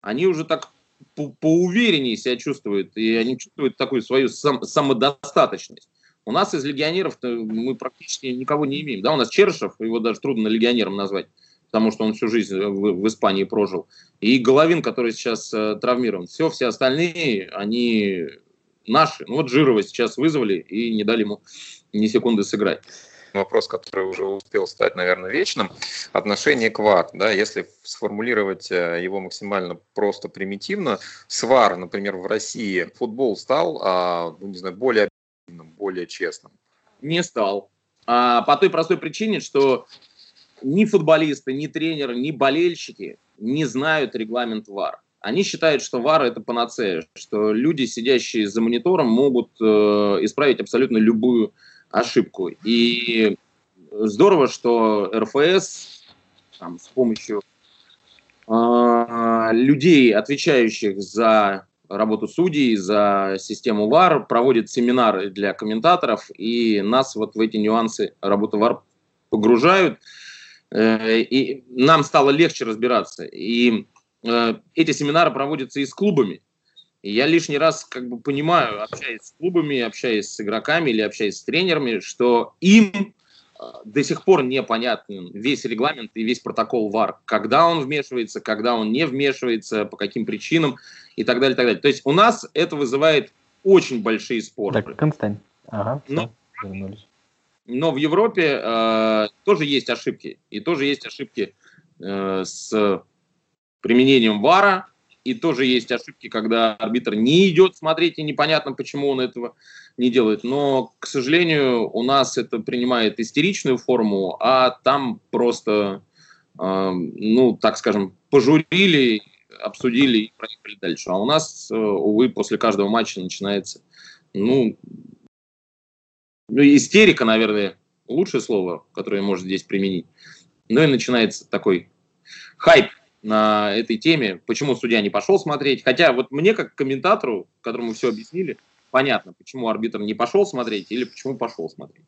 они уже так по поувереннее себя чувствуют, и они чувствуют такую свою сам самодостаточность. У нас из легионеров мы практически никого не имеем. Да, у нас Чершев, его даже трудно легионером назвать, потому что он всю жизнь в, в Испании прожил. И Головин, который сейчас э, травмирован. Все, все остальные, они наши. Ну вот Жирова сейчас вызвали и не дали ему ни секунды сыграть вопрос, который уже успел стать, наверное, вечным, отношение к ВАР. Да, если сформулировать э, его максимально просто примитивно, с ВАР, например, в России футбол стал, а, ну, не знаю, более более честным. Не стал. А, по той простой причине, что ни футболисты, ни тренеры, ни болельщики не знают регламент ВАР. Они считают, что ВАР это панацея, что люди, сидящие за монитором, могут э, исправить абсолютно любую ошибку. И здорово, что РФС там, с помощью э, людей, отвечающих за работу судей, за систему ВАР, проводит семинары для комментаторов, и нас вот в эти нюансы работы ВАР погружают. Э, и нам стало легче разбираться. И Э, эти семинары проводятся и с клубами. И я лишний раз как бы понимаю, общаясь с клубами, общаясь с игроками или общаясь с тренерами, что им э, до сих пор непонятен весь регламент и весь протокол ВАР, когда он вмешивается, когда он не вмешивается, по каким причинам и так далее, так далее. То есть у нас это вызывает очень большие споры. Так, Константин. Ага, но, но в Европе э, тоже есть ошибки. И тоже есть ошибки э, с применением ВАРа, и тоже есть ошибки, когда арбитр не идет смотреть, и непонятно, почему он этого не делает. Но, к сожалению, у нас это принимает истеричную форму, а там просто, э, ну, так скажем, пожурили, обсудили и проехали дальше. А у нас, э, увы, после каждого матча начинается, ну, ну, истерика, наверное, лучшее слово, которое можно здесь применить. Ну и начинается такой хайп на этой теме, почему судья не пошел смотреть. Хотя вот мне, как комментатору, которому все объяснили, понятно, почему арбитр не пошел смотреть или почему пошел смотреть.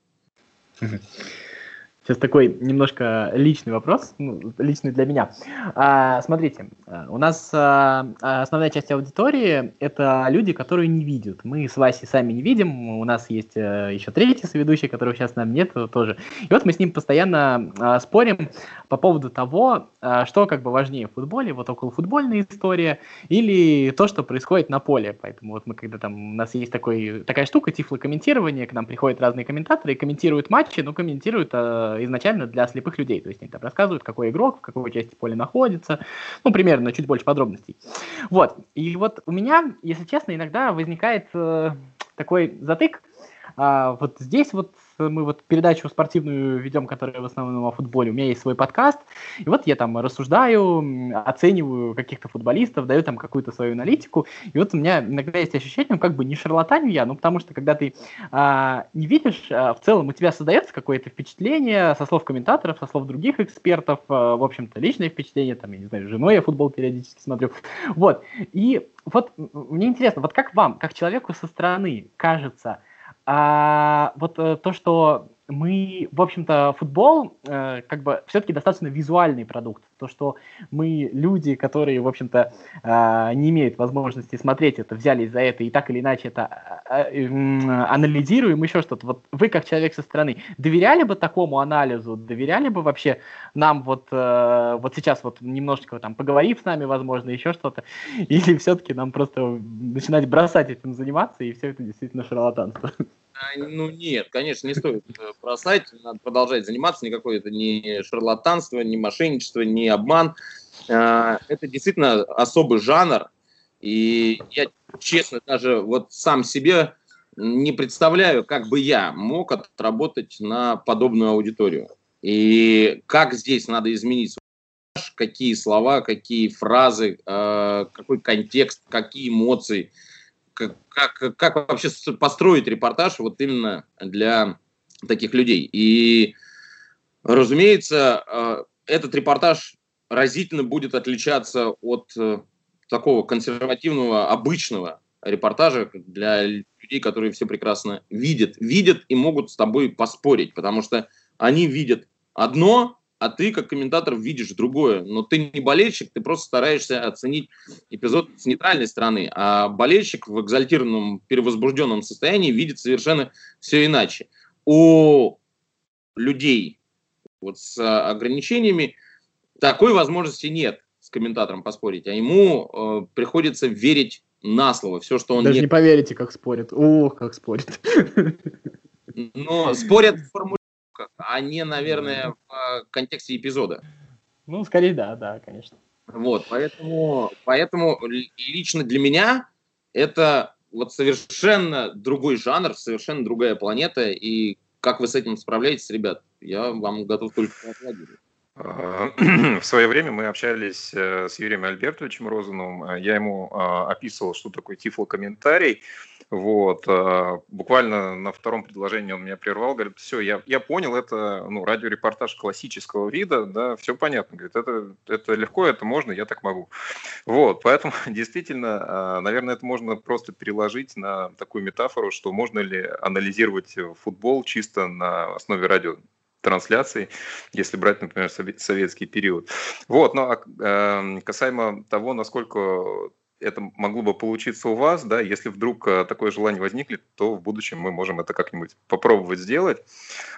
(laughs) Сейчас такой немножко личный вопрос, ну, личный для меня. А, смотрите, у нас а, основная часть аудитории – это люди, которые не видят. Мы с Васей сами не видим, у нас есть а, еще третий соведущий, которого сейчас нам нет тоже. И вот мы с ним постоянно а, спорим по поводу того, а, что как бы важнее в футболе, вот околофутбольная история или то, что происходит на поле. Поэтому вот мы когда там, у нас есть такой, такая штука, тифлокомментирование, к нам приходят разные комментаторы и комментируют матчи, но комментируют а, изначально для слепых людей. То есть они там рассказывают, какой игрок, в какой части поля находится. Ну, примерно, чуть больше подробностей. Вот. И вот у меня, если честно, иногда возникает э, такой затык, а, вот здесь вот мы вот передачу спортивную ведем, которая в основном о футболе. У меня есть свой подкаст, и вот я там рассуждаю, оцениваю каких-то футболистов, даю там какую-то свою аналитику, и вот у меня иногда есть ощущение, ну, как бы не шарлатаню я, ну, потому что когда ты а, не видишь, а, в целом у тебя создается какое-то впечатление со слов комментаторов, со слов других экспертов, а, в общем-то, личное впечатление, там, я не знаю, женой я футбол периодически смотрю, вот, и вот мне интересно, вот как вам, как человеку со стороны, кажется, а, вот э, то, что мы, в общем-то, футбол э, как бы все-таки достаточно визуальный продукт. То, что мы люди, которые, в общем-то, э, не имеют возможности смотреть это, взялись за это и так или иначе это э, э, анализируем, еще что-то. Вот вы, как человек со стороны, доверяли бы такому анализу, доверяли бы вообще нам вот, э, вот сейчас вот немножечко там поговорив с нами, возможно, еще что-то, или все-таки нам просто начинать бросать этим заниматься, и все это действительно шарлатанство? Ну нет, конечно, не стоит э, бросать, надо продолжать заниматься, никакое это не шарлатанство, не мошенничество, не обман. А, это действительно особый жанр, и я, честно, даже вот сам себе не представляю, как бы я мог отработать на подобную аудиторию. И как здесь надо изменить какие слова, какие фразы, а, какой контекст, какие эмоции – как, как, вообще построить репортаж вот именно для таких людей. И, разумеется, э, этот репортаж разительно будет отличаться от э, такого консервативного, обычного репортажа для людей, которые все прекрасно видят. Видят и могут с тобой поспорить, потому что они видят одно, а ты как комментатор видишь другое. Но ты не болельщик, ты просто стараешься оценить эпизод с нейтральной стороны. А болельщик в экзальтированном, перевозбужденном состоянии видит совершенно все иначе. У людей вот с ограничениями такой возможности нет с комментатором поспорить, а ему э, приходится верить на слово. Все, что он Даже не... не поверите, как спорят. Ох, как спорят. Но спорят в шутках, а не, наверное, в контексте эпизода. Ну, скорее, да, да, конечно. Вот, поэтому, поэтому лично для меня это вот совершенно другой жанр, совершенно другая планета, и как вы с этим справляетесь, ребят, я вам готов только поаплодировать. (clears throat) В свое время мы общались э, с Юрием Альбертовичем Розановым. Я ему а, описывал, что такое тифлокомментарий. Вот. А, буквально на втором предложении он меня прервал, говорит, все, я, я понял, это ну, радиорепортаж классического вида, да, все понятно. Говорит, это, это легко, это можно, я так могу. Вот, поэтому (laughs) действительно, а, наверное, это можно просто переложить на такую метафору, что можно ли анализировать футбол чисто на основе радио трансляций, если брать, например, советский период. Вот, но э, касаемо того, насколько это могло бы получиться у вас, да, если вдруг э, такое желание возникнет, то в будущем мы можем это как-нибудь попробовать сделать.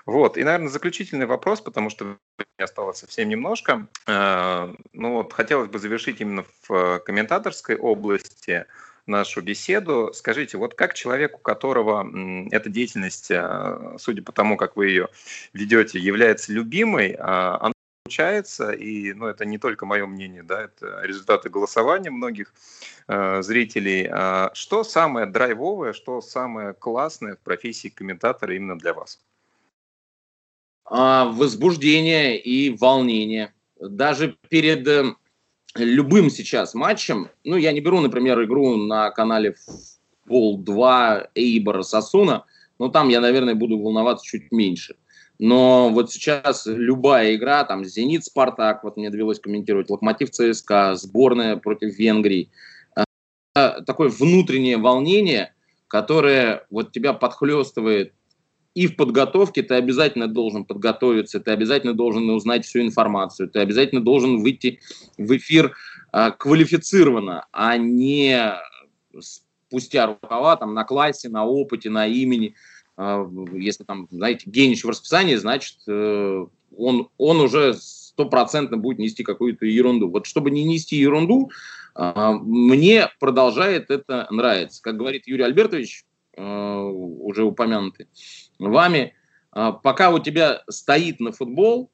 Вот, и, наверное, заключительный вопрос, потому что осталось совсем немножко. Э, ну вот, хотелось бы завершить именно в э, комментаторской области нашу беседу. Скажите, вот как человек, у которого эта деятельность, судя по тому, как вы ее ведете, является любимой, она получается, и ну, это не только мое мнение, да, это результаты голосования многих э, зрителей. Что самое драйвовое, что самое классное в профессии комментатора именно для вас? Возбуждение и волнение. Даже перед э, любым сейчас матчем, ну, я не беру, например, игру на канале Пол 2 Эйбора Сасуна, но там я, наверное, буду волноваться чуть меньше. Но вот сейчас любая игра, там Зенит, Спартак, вот мне довелось комментировать, Локомотив ЦСКА, сборная против Венгрии, такое внутреннее волнение, которое вот тебя подхлестывает и в подготовке ты обязательно должен подготовиться, ты обязательно должен узнать всю информацию, ты обязательно должен выйти в эфир э, квалифицированно, а не спустя рукава там, на классе, на опыте, на имени. Э, если там, знаете, Генич в расписании, значит, э, он, он уже стопроцентно будет нести какую-то ерунду. Вот чтобы не нести ерунду, э, мне продолжает это нравиться. Как говорит Юрий Альбертович, э, уже упомянутый, вами, а, пока у тебя стоит на футбол,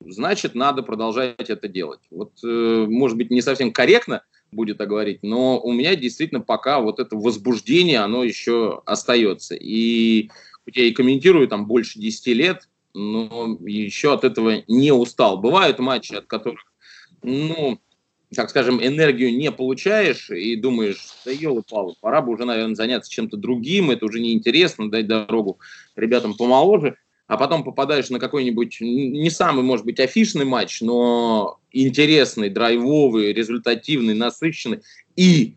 значит, надо продолжать это делать. Вот, э, может быть, не совсем корректно будет так говорить, но у меня действительно пока вот это возбуждение, оно еще остается. И я и комментирую там больше 10 лет, но еще от этого не устал. Бывают матчи, от которых, ну, так скажем, энергию не получаешь и думаешь, да елы-палы, пора бы уже, наверное, заняться чем-то другим, это уже неинтересно, дать дорогу ребятам помоложе, а потом попадаешь на какой-нибудь, не самый, может быть, афишный матч, но интересный, драйвовый, результативный, насыщенный, и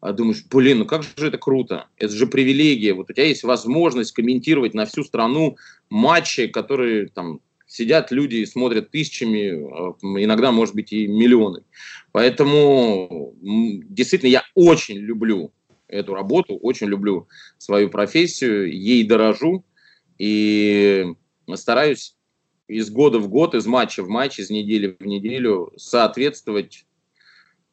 а думаешь, блин, ну как же это круто, это же привилегия, вот у тебя есть возможность комментировать на всю страну матчи, которые там сидят люди и смотрят тысячами, а, иногда, может быть, и миллионы. Поэтому действительно я очень люблю эту работу, очень люблю свою профессию, ей дорожу и стараюсь из года в год, из матча в матч, из недели в неделю соответствовать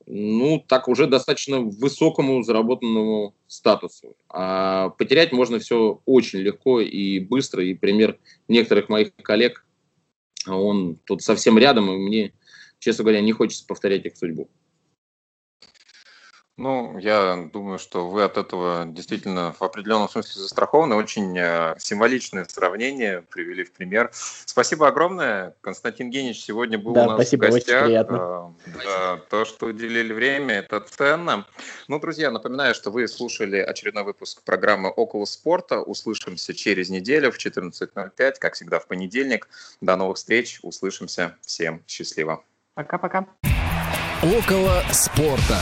ну, так уже достаточно высокому заработанному статусу. А потерять можно все очень легко и быстро. И пример некоторых моих коллег, он тут совсем рядом, и мне, честно говоря, не хочется повторять их судьбу. Ну, я думаю, что вы от этого действительно в определенном смысле застрахованы. Очень э, символичное сравнение привели в пример. Спасибо огромное. Константин Генич сегодня был да, у нас спасибо, в гостях. Очень приятно. Э, да, то, что уделили время, это ценно. Ну, друзья, напоминаю, что вы слушали очередной выпуск программы «Около спорта». Услышимся через неделю в 14.05, как всегда в понедельник. До новых встреч. Услышимся. Всем счастливо. Пока-пока. Около спорта.